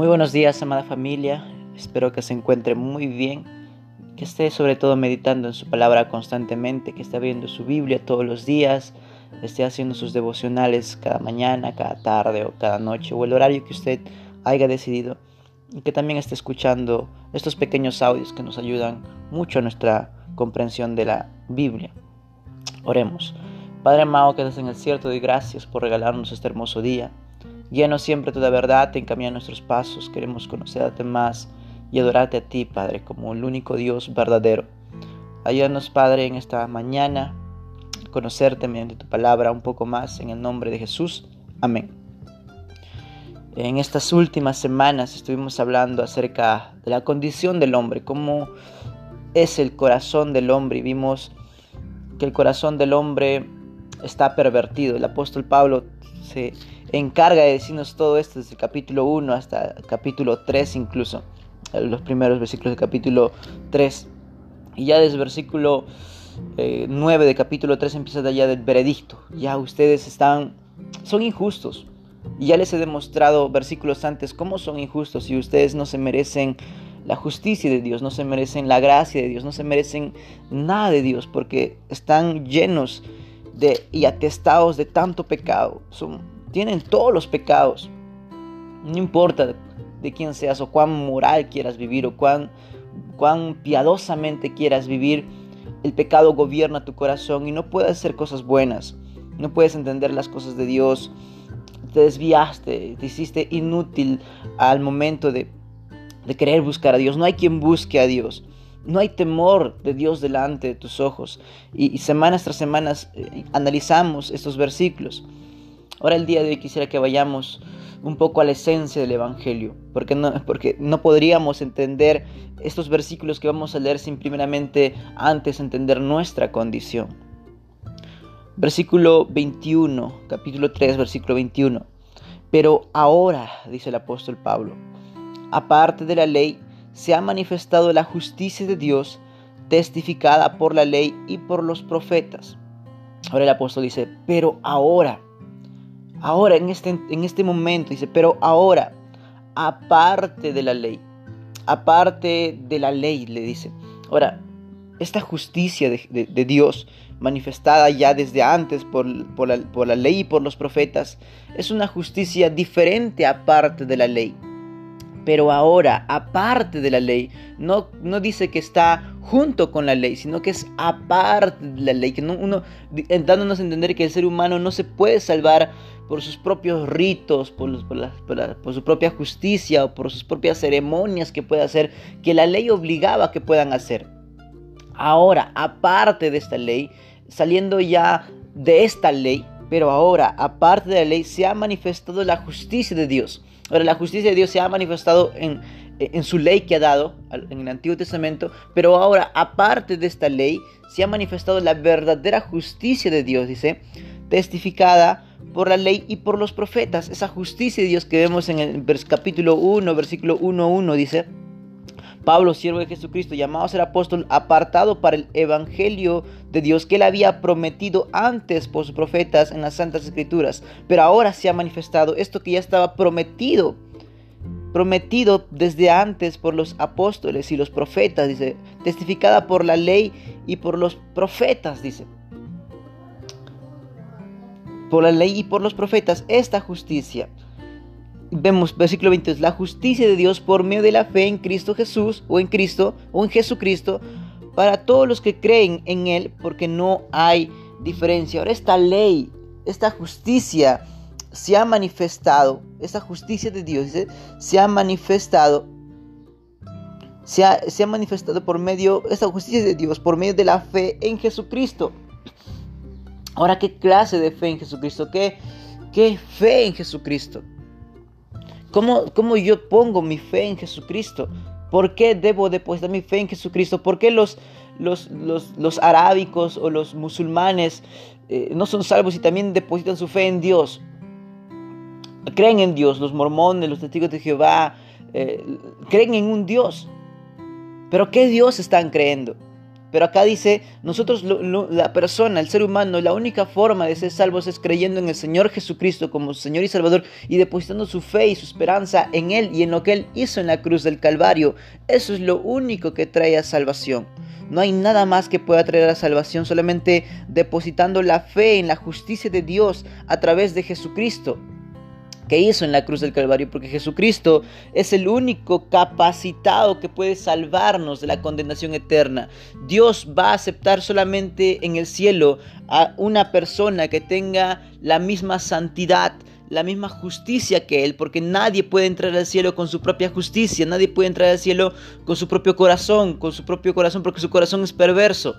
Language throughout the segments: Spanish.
Muy buenos días, amada familia. Espero que se encuentre muy bien, que esté sobre todo meditando en su palabra constantemente, que esté viendo su Biblia todos los días, esté haciendo sus devocionales cada mañana, cada tarde o cada noche o el horario que usted haya decidido y que también esté escuchando estos pequeños audios que nos ayudan mucho a nuestra comprensión de la Biblia. Oremos. Padre amado que estás en el cielo, te doy gracias por regalarnos este hermoso día. Guíanos siempre toda verdad, encamina nuestros pasos. Queremos conocerte más y adorarte a ti, Padre, como el único Dios verdadero. Ayúdanos, Padre, en esta mañana conocerte mediante tu palabra un poco más en el nombre de Jesús. Amén. En estas últimas semanas estuvimos hablando acerca de la condición del hombre, cómo es el corazón del hombre y vimos que el corazón del hombre está pervertido. El apóstol Pablo se encarga de decirnos todo esto desde capítulo 1 hasta capítulo 3 incluso, los primeros versículos del capítulo 3. Y ya desde versículo 9 eh, de capítulo 3 empieza allá del veredicto. Ya ustedes están, son injustos. Ya les he demostrado versículos antes cómo son injustos y ustedes no se merecen la justicia de Dios, no se merecen la gracia de Dios, no se merecen nada de Dios porque están llenos de, y atestados de tanto pecado. Son, tienen todos los pecados. No importa de quién seas o cuán moral quieras vivir o cuán, cuán piadosamente quieras vivir, el pecado gobierna tu corazón y no puedes hacer cosas buenas. No puedes entender las cosas de Dios. Te desviaste, te hiciste inútil al momento de, de querer buscar a Dios. No hay quien busque a Dios. No hay temor de Dios delante de tus ojos. Y, semanas tras semanas eh, analizamos estos versículos. Ahora el día de hoy quisiera que vayamos un poco a la esencia del Evangelio, porque no, porque no podríamos entender estos versículos que vamos a leer sin primeramente antes entender nuestra condición. Versículo 21, capítulo 3, versículo 21. Pero ahora, dice el apóstol Pablo, aparte de la ley, se ha manifestado la justicia de Dios, testificada por la ley y por los profetas. Ahora el apóstol dice, pero ahora, ahora en este, en este momento, dice, pero ahora, aparte de la ley, aparte de la ley, le dice. Ahora, esta justicia de, Dios, manifestada ya desde antes por, por, la, por la ley y por los profetas, es una justicia diferente aparte de la ley. Pero ahora, aparte de la ley, no, no dice que está junto con la ley, sino que es aparte de la ley, que uno, dándonos a entender que el ser humano no se puede salvar por sus propios ritos, por, por, su propia justicia o por sus propias ceremonias que pueda hacer, que la ley obligaba que puedan hacer. Ahora, aparte de esta ley, saliendo ya de esta ley, pero ahora, aparte de la ley, se ha manifestado la justicia de Dios. Ahora, la justicia de Dios se ha manifestado en, en su ley que ha dado en el Antiguo Testamento, pero ahora, aparte de esta ley, se ha manifestado la verdadera justicia de Dios, dice, testificada por la ley y por los profetas. Esa justicia de Dios que vemos en el capítulo 1, versículo 1.1, dice, Pablo, siervo de Jesucristo, llamado a ser apóstol, apartado para el Evangelio de Dios que él había prometido antes por sus profetas en las Santas Escrituras. Pero ahora se ha manifestado esto que ya estaba prometido, prometido desde antes por los apóstoles y los profetas, dice, testificada por la ley y por los profetas, dice. Por la ley y por los profetas, esta justicia vemos versículo 22, la justicia de Dios por medio de la fe en Cristo Jesús o en Cristo o en Jesucristo para todos los que creen en Él, porque no hay diferencia. Ahora esta ley, esta justicia se ha manifestado, esta justicia de Dios se ha manifestado, se ha, se ha manifestado por medio, esta justicia de Dios por medio de la fe en Jesucristo. Ahora, ¿qué clase de fe en Jesucristo? ¿Qué, qué fe en Jesucristo? ¿Cómo, yo pongo mi fe en Jesucristo? ¿Por qué debo depositar mi fe en Jesucristo? ¿Por qué los, los, los, arábicos o los musulmanes eh, no son salvos y también depositan su fe en Dios? Creen en Dios, los mormones, los testigos de Jehová, eh, creen en un Dios. Pero ¿qué Dios están creyendo? Pero acá dice, nosotros, la persona, el ser humano, la única forma de ser salvos es creyendo en el Señor Jesucristo como Señor y Salvador y depositando su fe y su esperanza en Él y en lo que Él hizo en la cruz del Calvario. Eso es lo único que trae a salvación. No hay nada más que pueda traer a salvación, solamente depositando la fe en la justicia de Dios a través de Jesucristo que hizo en la cruz del Calvario, porque Jesucristo es el único capacitado que puede salvarnos de la condenación eterna. Dios va a aceptar solamente en el cielo a una persona que tenga la misma santidad, la misma justicia que Él, porque nadie puede entrar al cielo con su propia justicia, nadie puede entrar al cielo con su propio corazón, con su propio corazón, porque su corazón es perverso.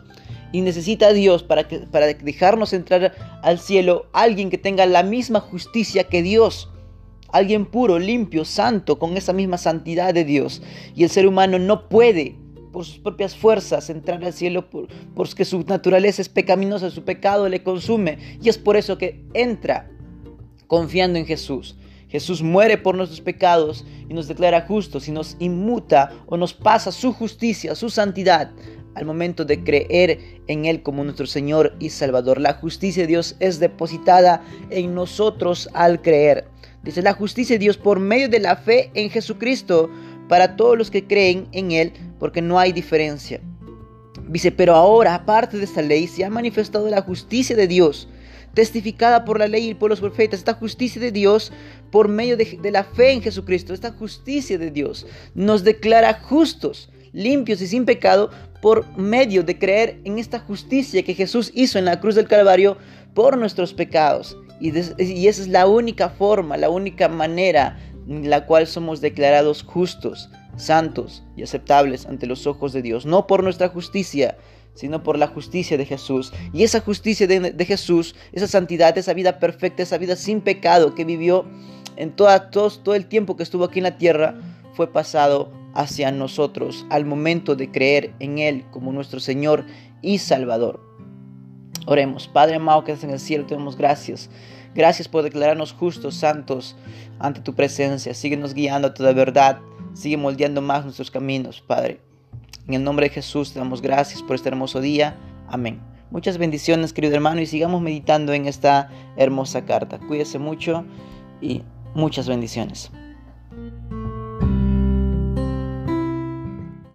Y necesita a Dios para, que, para dejarnos entrar al cielo alguien que tenga la misma justicia que Dios alguien puro, limpio, santo, con esa misma santidad de Dios. Y el ser humano no puede por sus propias fuerzas entrar al cielo porque su naturaleza es pecaminosa, su pecado le consume. Y es por eso que entra confiando en Jesús. Jesús muere por nuestros pecados y nos declara justos y nos inmuta o nos pasa su justicia, su santidad al momento de creer en Él como nuestro Señor y Salvador. La justicia de Dios es depositada en nosotros al creer. Dice la justicia de Dios por medio de la fe en Jesucristo para todos los que creen en Él, porque no hay diferencia. Dice, pero ahora, aparte de esta ley, se ha manifestado la justicia de Dios, testificada por la ley y por los profetas. Esta justicia de Dios por medio de, de la fe en Jesucristo, esta justicia de Dios nos declara justos, limpios y sin pecado por medio de creer en esta justicia que Jesús hizo en la cruz del Calvario por nuestros pecados. Y, esa es la única forma, la única manera en la cual somos declarados justos, santos y aceptables ante los ojos de Dios. No por nuestra justicia, sino por la justicia de Jesús. Y esa justicia de, Jesús, esa santidad, esa vida perfecta, esa vida sin pecado que vivió en toda, todo, todo el tiempo que estuvo aquí en la tierra, fue pasado hacia nosotros al momento de creer en Él como nuestro Señor y Salvador. Oremos, Padre amado que estás en el cielo, te damos gracias. Gracias por declararnos justos, santos ante tu presencia. Síguenos guiando a toda verdad. Sigue moldeando más nuestros caminos, Padre. En el nombre de Jesús te damos gracias por este hermoso día. Amén. Muchas bendiciones, querido hermano, y sigamos meditando en esta hermosa carta. Cuídese mucho y muchas bendiciones.